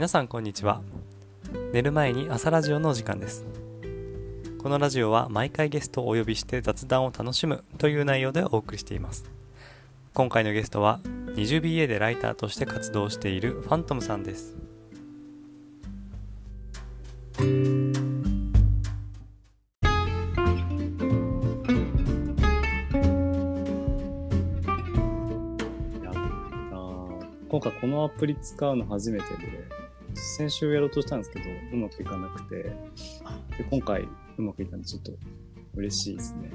皆さんこんにちは。寝る前に朝ラジオのお時間です。このラジオは毎回ゲストをお呼びして雑談を楽しむという内容でお送りしています。今回のゲストは 20BA でライターとして活動しているファントムさんです。このアプリ使うの初めてで、先週やろうとしたんですけど、うまくいかなくて、で今回うまくいったんでちょっと嬉しいですね。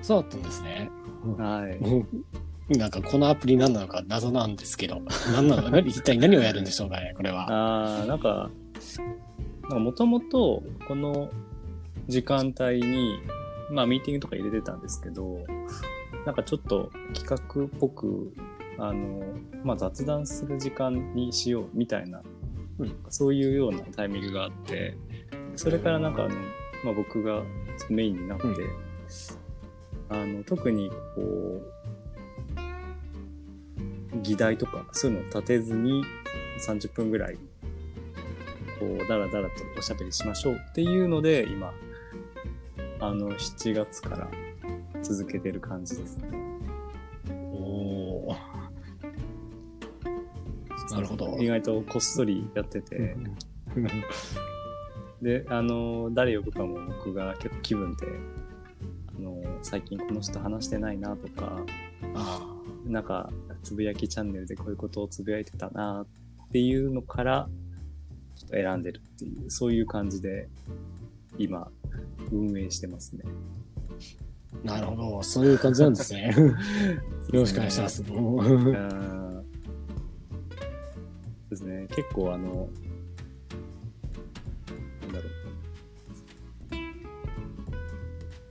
そうだったんですね。はい。う んなんかこのアプリ何なのか謎なんですけど、何なの何一体何をやるんでしょうかね、これは。あーなんか、もともとこの時間帯に、まあミーティングとか入れてたんですけど、なんかちょっと企画っぽく、あの、まあ雑談する時間にしようみたいな、うんそういうようなタイミングがあって、それからなんかあの、まあ僕がメインになって、うんあの、特にこう、議題とかそういうのを立てずに30分ぐらいこうダラダラとおしゃべりしましょうっていうので今あの7月から続けてる感じですね。なるほど。意外とこっそりやってて、であの誰呼ぶかも僕が結構気分であの最近この人話してないなとかあなんかつぶやきチャンネルでこういうことをつぶやいてたなっていうのからちょっと選んでるっていうそういう感じで今運営してますね。ーなるほど。そういう感じなんですね。よろしくお願いします。結構あの、なんだろう。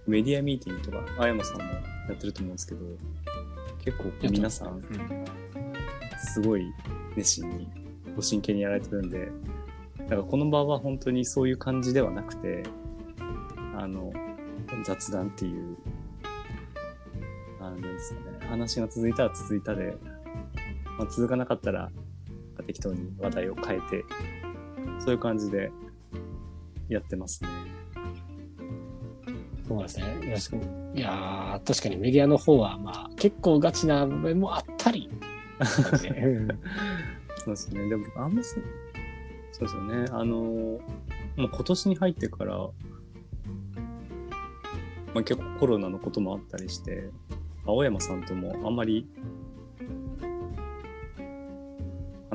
メディアミーティングとか、あやまさんもやってると思うんですけど、結構皆さん、すごい熱心に、ご真剣にやられてるんで、だからこの場は本当にそういう感じではなくて、あの、雑談っていう、あのですかね、話が続いたら続いたで、まあ、続かなかったら、適当に話題を変えて、そういう感じでやってますね。そうですね。よろしく。いやー、確かにメディアの方は、まあ、結構ガチな部分もあったり。そうですね。でも、あんまそうですよね。あの、もう今年に入ってから、まあ、結構コロナのこともあったりして、青山さんともあんまり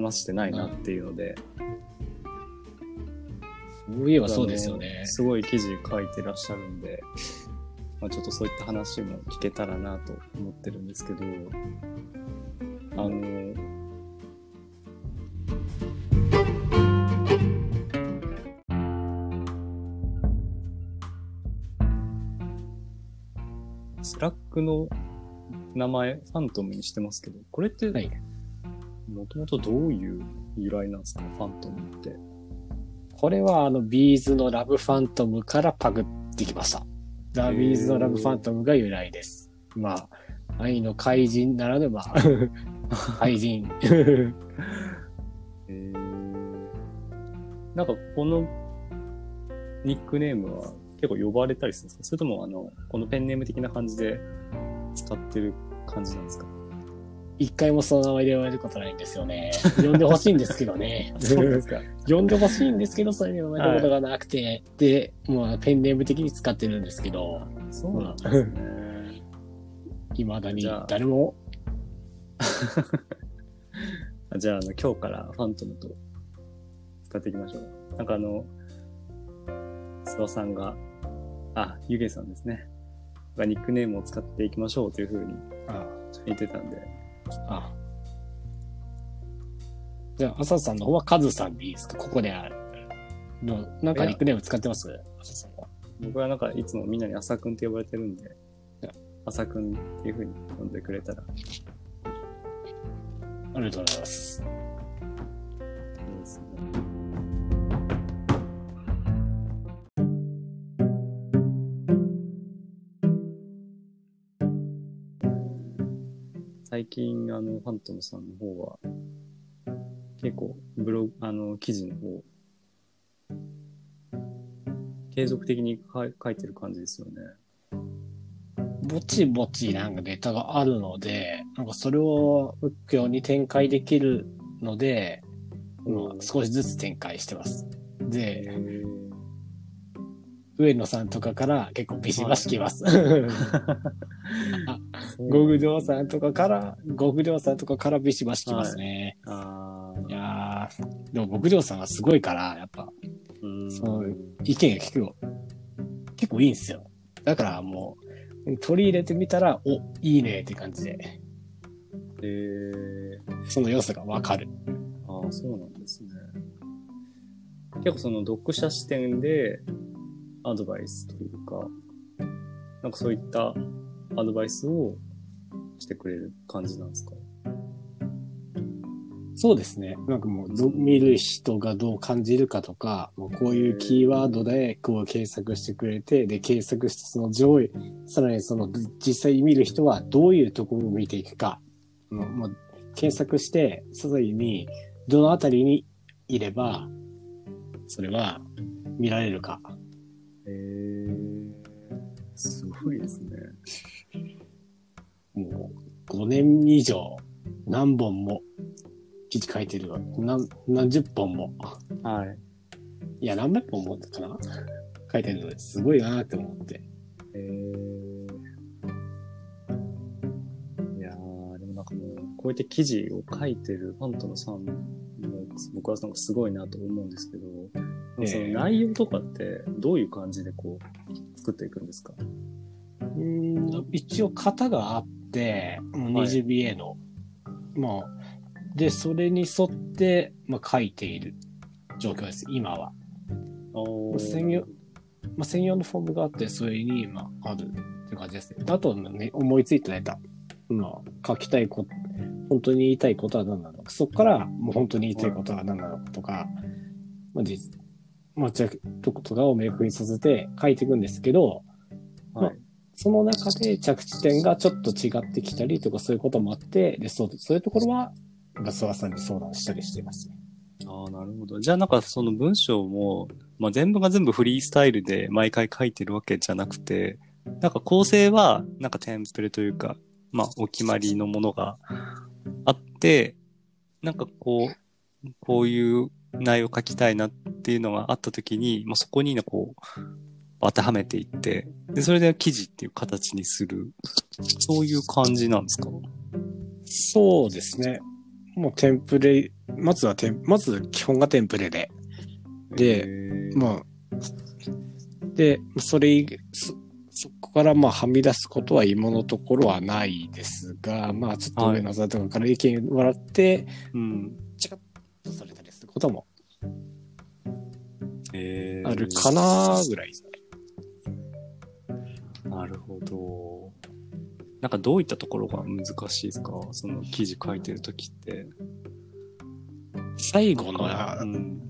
話してないなっていうので、そういえばそうですよあねの。すごい記事書いてらっしゃるんで、まあ、ちょっとそういった話も聞けたらなと思ってるんですけど、あの、スラックの名前、ファントムにしてますけど、これって、はいもともとどういう由来なんですかファントムって。これはあの、 B'zの LOVE PHANTOMからパクってきました。ザ・ B'zの LOVE PHANTOMが由来です。まあ、愛の怪人ならぬ、まあ、怪人。なんかこのニックネームは結構呼ばれたりするんですか？それともあの、このペンネーム的な感じで使ってる感じなんですか？一回もその名前で呼ばれることないんですよね。呼んでほしいんですけどね。そうですか。呼んでほしいんですけど、それで呼ばれたことがなくて、で、まあ、ペンネーム的に使ってるんですけど、そうなんですね。未だに誰も、じゃあ、あの、今日からファントムと使っていきましょう。なんかあの、諏訪さんが、あ、ゆげさんですね。がニックネームを使っていきましょうというふうにあ言ってたんで、あ。じゃあ、朝さんの方はカズさんでいいですか？ここである。のなんかニックネーム使ってます？朝さんは。僕はなんかいつもみんなに朝くんって呼ばれてるんで、朝くんっていうふうに呼んでくれたらいありがとうございます最近、あの、ファントムさんの方は、結構、ブログ、あの、記事の方、継続的に書い書いてる感じですよね。ぼちぼちなんかネタがあるので、なんかそれを仏教に展開できるので、まあ少しずつ展開してます。で、上野さんとかから結構ビシバシ来ます。極上さんとかから、極上さんとかからビシバシ来ますね。あい、やー、でも極上さんはすごいから、やっぱーうんそう意見が聞くよ。結構いいんですよ。だからもう、取り入れてみたら、お、いいねって感じで、えー、その良さがわかる。ああ、そうなんですね。結構その読者視点でアドバイスというか、なんかそういったアドバイスをしてくれる感じなんですか？そうですね。なんかもうど、見る人がどう感じるかとか、もうこういうキーワードでこう検索してくれて、で、検索してその上位、さらにその実際見る人はどういうところを見ていくか、もうもう検索して、素材にどのあたりにいれば、それは見られるか。へえすごいですね。もう5年以上何本も記事書いてるわ。何、何十本も。はい。いや、何百本もかな書いてるのですごいなって思って。えー、いやー、でもなんかもう、こうやって記事を書いてるファントのさんも、僕はなんかすごいなと思うんですけど、ええその内容とかってどういう感じでこう、作っていくんですか？うーん一応型があって、もうはい 20BA の、まあ、で、それに沿って、まあ、書いている状況です、今は。お専用、まあ、専用のフォームがあって、それに、まあ、あるっていう感じですね。あとはね、思いついたネタ。まあ、書きたいこと、本当に言いたいことは何なのか。そこから、もう本当に言いたいことは何なのかとか、まあ、実、まあ、じゃとかを明確にさせて書いていくんですけど、はい。その中で着地点がちょっと違ってきたりとかそういうこともあって、で、そう、そういうところは、ガスワさんに相談したりしていますね。ああ、なるほど。じゃあなんかその文章も、まあ、全部が全部フリースタイルで毎回書いてるわけじゃなくて、なんか構成は、なんかテンプレというか、まあ、お決まりのものがあって、なんかこう、こういう内容を書きたいなっていうのがあったときに、もうそこにね、こう、当てはめていって、で、それで記事っていう形にする、そういう感じなんですか？そうですね。もうテンプレ、まずはテン、まず基本がテンプレで、でまあ、で、それ以、そ、そこからまあはみ出すことは今のところはないですが、まあちょっと上野さんとかから意見もらって、うん。チカッとされたりすることもえーあるかなぐらいですね。なるほど。なんかどういったところが難しいですか？その記事書いてるときって。最後の、うん。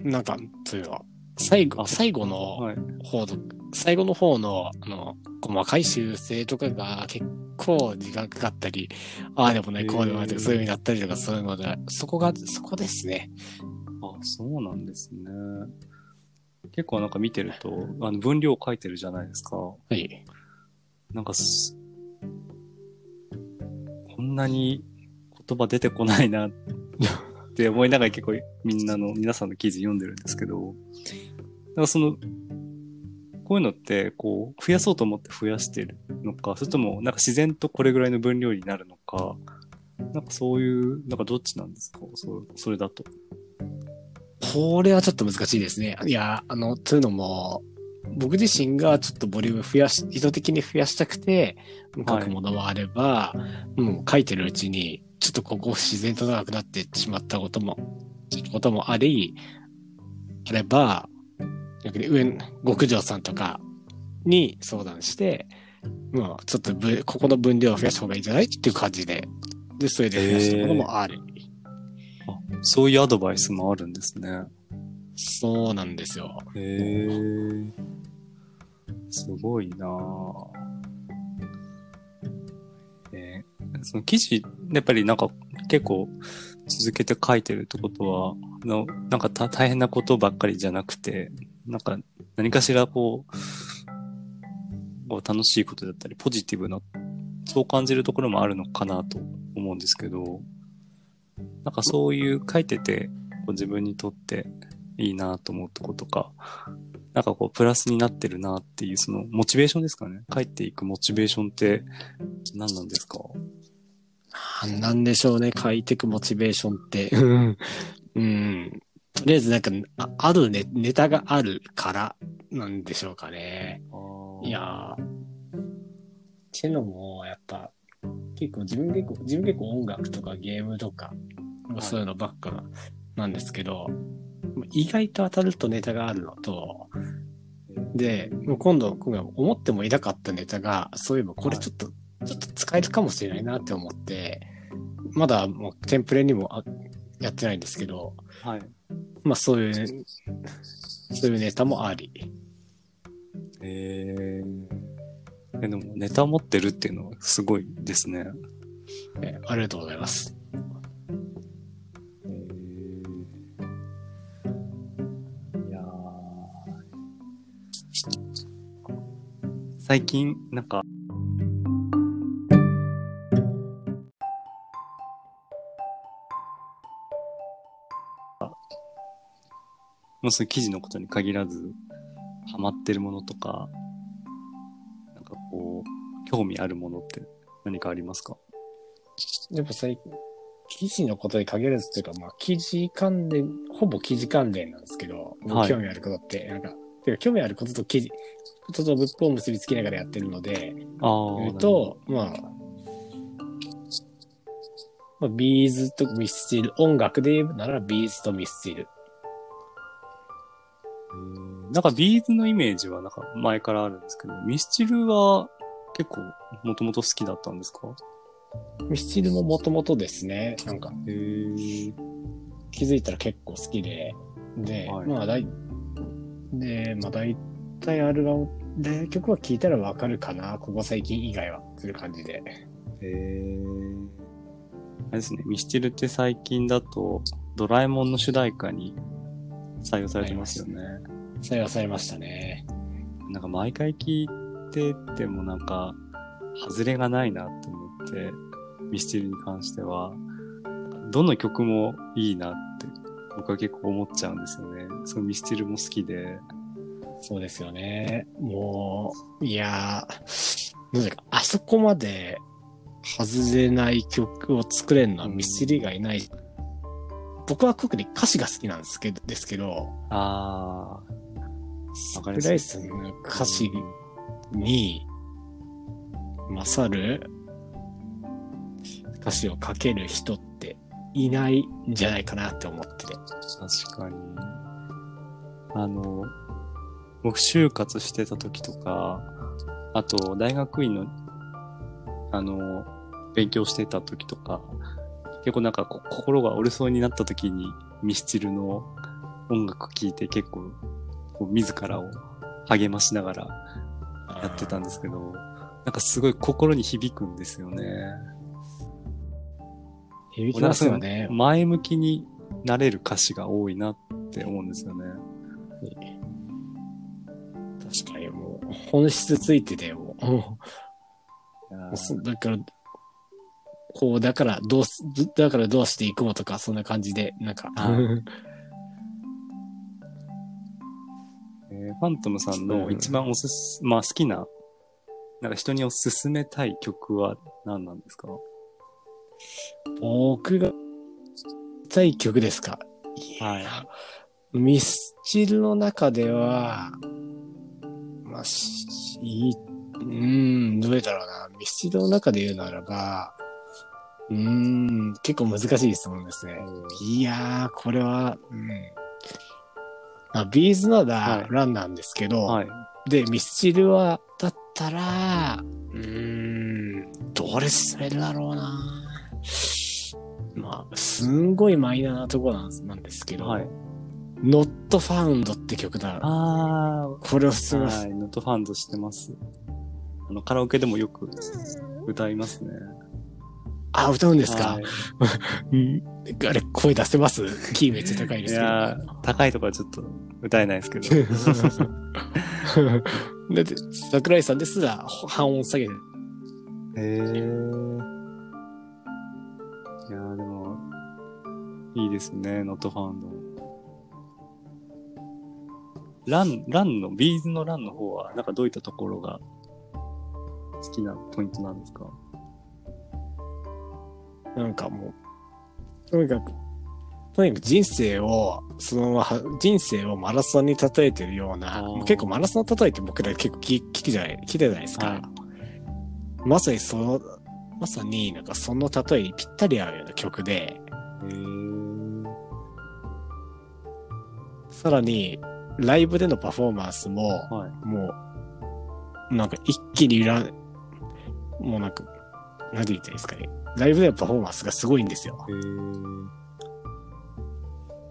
なんか、というのは、最後、あ最後のはい。方の、最後の方の、あの、細かい修正とかが結構時間かかったり、ああでもない、こうでもないとか、そういう風になったりとか、そういうので、そこが、そこですね。あ、そうなんですね。結構なんか見てると、あの分量書いてるじゃないですか。はい。なんかす、こんなに言葉出てこないなって思いながら結構みんなの、皆さんの記事読んでるんですけど、なんかその、こういうのって、こう、増やそうと思って増やしてるのか、それとも、なんか自然とこれぐらいの分量になるのか、なんかそういう、なんかどっちなんですか？そそれだと。これはちょっと難しいですね。いや、あの、というのも、僕自身がちょっとボリューム増やし、意図的に増やしたくて、書くものもあれば、うん、書いてるうちに、ちょっとここ自然と長くなってしまったことも、こともあり、あれば、逆に上、極上さんとかに相談して、まあ、ちょっとぶここの分量を増やした方がいいんじゃない？っていう感じで、で、それで増やしたものもある。そういうアドバイスもあるんですね。そうなんですよ。へえ。すごいなぁ。えーその記事、やっぱりなんか結構続けて書いてるってことは、のなんかた大変なことばっかりじゃなくて、なんか何かしらこう、こう楽しいことだったり、ポジティブな、そう感じるところもあるのかなと思うんですけど、なんかそういう書いてて、こう自分にとっていいなと思うとことか、なんかこうプラスになってるなっていうそのモチベーションですかね。書いていくモチベーションって何なんですか？なんなんでしょうね、書いてくモチベーションって。うん。とりあえずなんか、ああるネネタがあるからなんでしょうかね。いやー。っていうのも、やっぱ、結構自分結構、自分結構音楽とかゲームとか、いそういうのばっかなんですけど、意外と当たるとネタがあるのと、で、もう今度、今回思ってもいなかったネタが、そういえばこれちょっと、ちょっと使えるかもしれないなって思って、まだもうテンプレにもあやってないんですけど、はい。まあそういう、ね、そういうネタもあり。えー、え、でもネタ持ってるっていうのはすごいですね。えありがとうございます。えー、いやー最近、なんか、もうそういう記事のことに限らず、ハマってるものとかこう、興味あるものって何かありますか？やっぱ最近、記事のことに限らずというか、まあ記事関連、ほぼ記事関連なんですけど、はい興味あることって、なんか、てか興味あることと記事、ことと仏法を結びつけながらやってるので、ああ。言うと、まあ、まあ、 B'zとミスチル、音楽で言うなら B'zとミスチル。なんかビーズのイメージはなんか前からあるんですけど、ミスチルは結構もともと好きだったんですか？ミスチルももともとですね、なんか。気づいたら結構好きで、で、はいまあだい、で、まあ大体アルバム、で曲は聴いたらわかるかな、ここ最近以外は、する感じで。へえ。あれですね、ミスチルって最近だとドラえもんの主題歌に採用されてますよね。採用されましたね。なんか毎回聞いててもなんか、外れがないなと思って、ミスチルに関しては、どの曲もいいなって僕は結構思っちゃうんですよね。そのミスチルも好きで。そうですよね。もう、いやー、なんだか、あそこまで外れない曲を作れるのはミスチル以外ない。僕は特に歌詞が好きなんですけど、ですけど、あスプライスの歌詞に勝る？歌詞を書ける人っていないんじゃないかなって思ってて。確かに。あの、僕就活してた時とか、あと大学院の、あの、勉強してた時とか、結構なんかこ心が折れそうになった時にミスチルの音楽聴いて結構こう自らを励ましながらやってたんですけど、なんかすごい心に響くんですよね。響きますよね。前向きになれる歌詞が多いなって思うんですよね。確かにもう、本質ついててもう、だから、こう、だからどうす、だからどうしていくのとか、そんな感じで、なんか、えーファントムさんの一番おすす、まあ好きな、なんか人におすすめたい曲は何なんですか？僕が、たい曲ですか？はい。ミスチルの中では、まあ、しいい、うーん、どれだろうな。ミスチルの中で言うならば、うーん、結構難しい質問ですね。いやー、これは、うん。まあ、ビーズなはいらランなんですけど、はい。で、ミスチルは、だったら、うーん、どれ進めるだろうな。まあ、すんごいマイナーなところなんですけど、はい。Not Found って曲だ。あこれを進あ、めます？はい。ノットファンドしてます。あの、カラオケでもよく歌いますね。あ、歌うんですか、はいうんあれ、声出せます？キーめっちゃ高いでいすけど。やー高いところはちょっと歌えないですけど。だって、桜井さんですら半音下げて、へえ。いやーでも、いいですね、ノットファウンド。ラン、ランの、ビーズのランの方は、なんかどういったところが好きなポイントなんですか？なんかもう、とにかく、とにかく人生を、そのまま、人生をマラソンに例えてるような、結構マラソンの例えって僕ら結構聞聞くじゃない、聞いてたじゃないですか。はいまさにその、まさになんかその例えにぴったり合うような曲で。さらに、ライブでのパフォーマンスも、はい。もう、なんか一気に裏、もうなんか、なんて言ったらいいですかね。ライブでのパフォーマンスがすごいんですよ。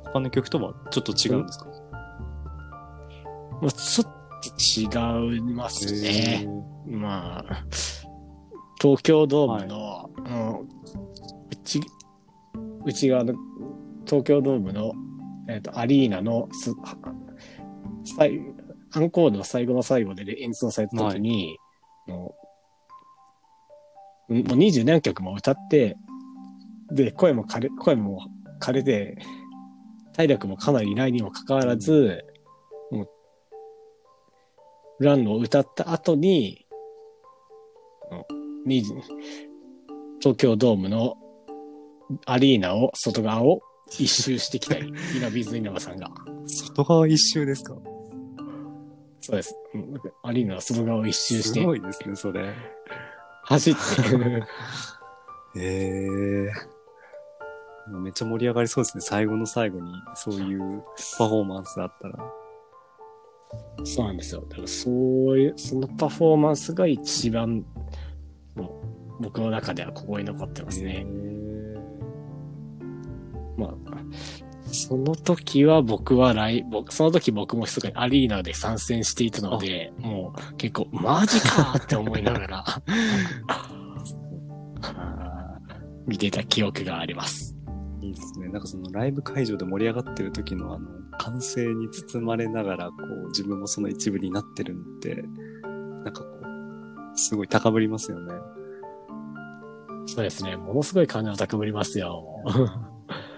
他の曲とはちょっと違うんですか？もうちょっと違いますね。まあ、東京ドームの、うん内、内側の東京ドームの、えっ、と、アリーナのす、最アンコールの最後の最後で演奏された時に、もう、もう二十何曲も歌って、で、声も枯れ、声も枯れて、体力もかなりないにもかかわらず、もう、ランを歌った後に、あの20東京ドームのアリーナを、外側を一周してきたり、稲ビーズ稲葉さんが。外側一周ですか？そうです。うんアリーナの外側を一周しすて、ごいですね、それ。走って、へえ。めっちゃ盛り上がりそうですね。最後の最後に、そういうパフォーマンスだったら。そうなんですよ。だからそういう、そのパフォーマンスが一番、もう、僕の中ではここに残ってますへね。ーその時は僕はライ僕、その時僕も密かにアリーナで参戦していたので、もう結構、マジかって思いながら、あ 見てた記憶があります。ーいいですね。なんかそのライブ会場で盛り上がってる時のあの、歓声に包まれながら、こう、自分もその一部になってるのって、なんかこう、すごい高ぶりますよね。そうですね。ものすごい感情を高ぶりますよ。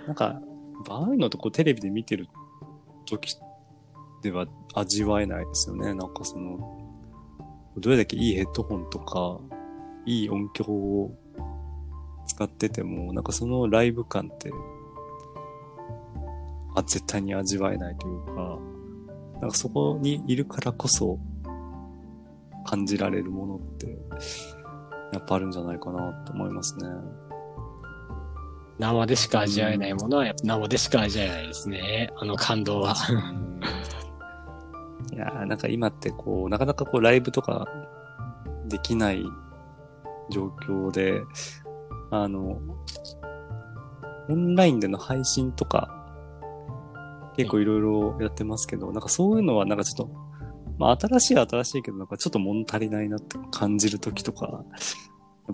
なんか、ああいうのとこうテレビで見てる時では味わえないですよね。なんかその、どれだけいいヘッドホンとか、いい音響を使ってても、なんかそのライブ感って、あ、絶対に味わえないというか、なんかそこにいるからこそ感じられるものって、やっぱあるんじゃないかなと思いますね。生でしか味わえないものは、やっぱ生でしか味わえないですね。あの感動は。いやーなんか今ってこう、なかなかこうライブとかできない状況で、あの、オンラインでの配信とか、結構いろいろやってますけど、なんかそういうのはなんかちょっと、まあ新しいは新しいけど、なんかちょっと物足りないなって感じるときとか、やっ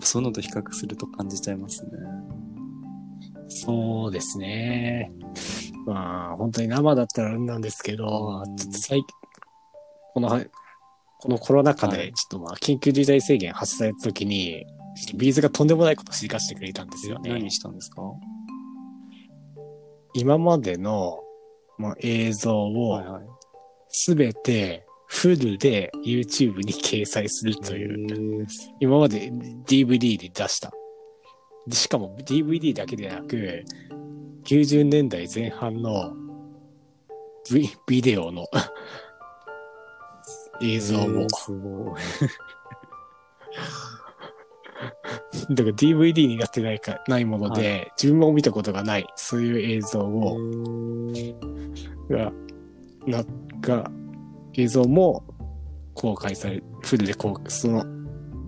ぱそういうのと比較すると感じちゃいますね。そうですね。まあ、本当に生だったらなんですけど、うんちょっと最近、この、このコロナ禍で、はいちょっとまあ、緊急事態宣言発出された時に、ちょっとビーズがとんでもないことを知らせてくれたんですよね何。したんですか？今までの、まあ、映像をはいはい。すべてフルで YouTube に掲載するという、今まで DVD で出した。でしかも DVD だけでなく、90年代前半のビビデオの 映像も、へーすごい。だから DVD になってないか、ないもので、自分も見たことがない、そういう映像を、が、な、が、映像も公開され、フルで公開、その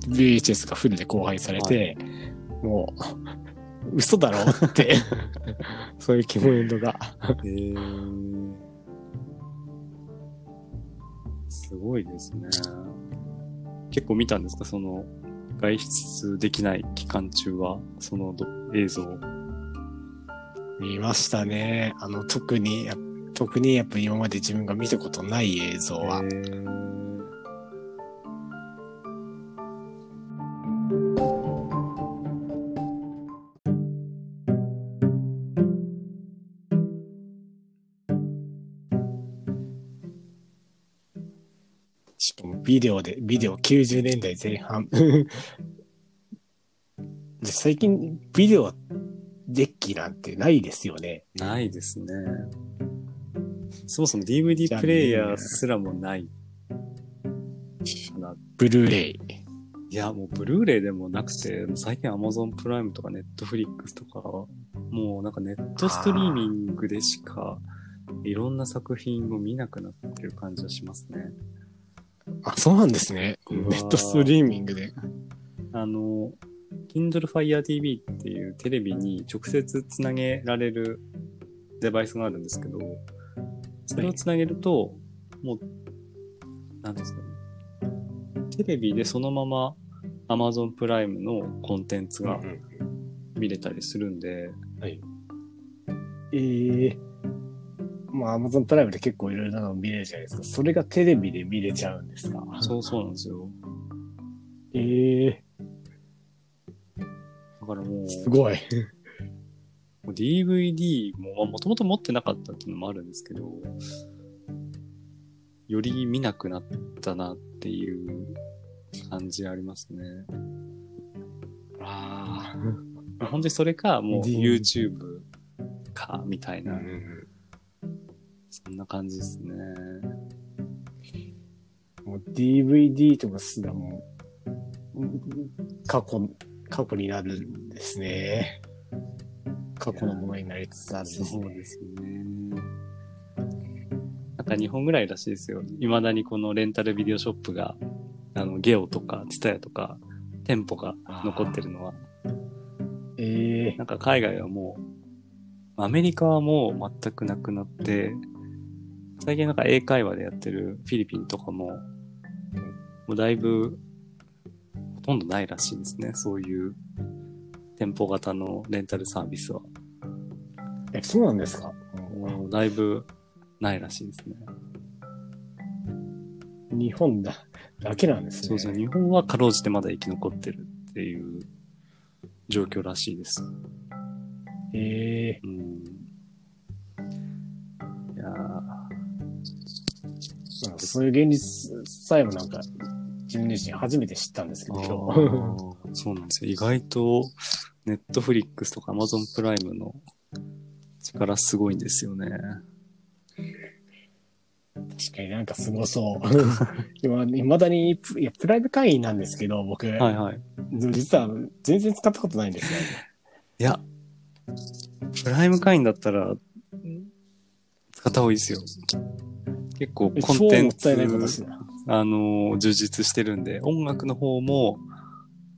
VHS がフルで公開されて、もう、嘘だろって、そういう気分度が。へーすごいですね。結構見たんですか？その外出できない期間中は、そのど映像を見ましたね。あの、特に、や特にやっぱ今まで自分が見たことない映像は。えービデオで、ビデオ90年代前半。で最近、ビデオデッキなんてないですよね。ないですね。そもそも DVD プレイヤーすらもないかな。ブルーレイ。いや、もうブルーレイでもなくて、最近 Amazon プライムとか Netflix とか、もうなんかネットストリーミングでしか、いろんな作品を見なくなってる感じはしますね。あ、そうなんですね。ネットストリーミングで。あの、Kindle Fire TV っていうテレビに直接つなげられるデバイスがあるんですけど、それをつなげると、もう、なんですかね。テレビでそのまま Amazon プライムのコンテンツが見れたりするんで、ええまあ、Amazon プライムで結構いろいろなの見れるじゃないですか。それがテレビで見れちゃうんですか？そうそうなんですよ。ええだからもう、すごい。もう DVD ももともと持ってなかったっていうのもあるんですけど、より見なくなったなっていう感じありますね。あ 本当にそれか、もう YouTube か、みたいあ。な、そんな感じですね。もう DVD とかすらもうん過去、過去になるんですね。過去のものになりつつあるんですね。そうですね。なんか日本ぐらいらしいですよ。未だにこのレンタルビデオショップが、あの、ゲオとか、ツタヤとか、店舗が残ってるのは、ええなんか海外はもう、アメリカはもう全くなくなって、最近なんか英会話でやってるフィリピンとかも、もうだいぶ、ほとんどないらしいですね。そういう店舗型のレンタルサービスは。え、そうなんですか？もうだいぶないらしいですね。日本だ、だけなんですね。そうですね。日本はかろうじてまだ生き残ってるっていう状況らしいです。ええうん。まあそういう現実さえもなんか、自分自身初めて知ったんですけど、そうなんですよ。意外と、ネットフリックスとかアマゾンプライムの力すごいんですよね。確かになんかすごそう。今、未だにプ、いや、プライム会員なんですけど、僕。はいはい。実は全然使ったことないんですよ。いや、プライム会員だったら、使った方がいいですよ。結構えコンテンツ。あのー充実してるんで、音楽の方も、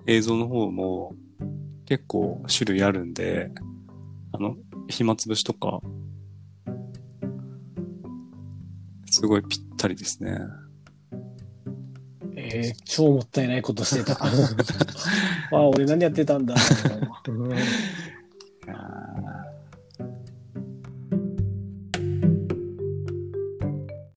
映像の方も、結構種類あるんで、あの、暇つぶしとか、すごいぴったりですね。えー、超もったいないことしてた。あ、俺何やってたんだ。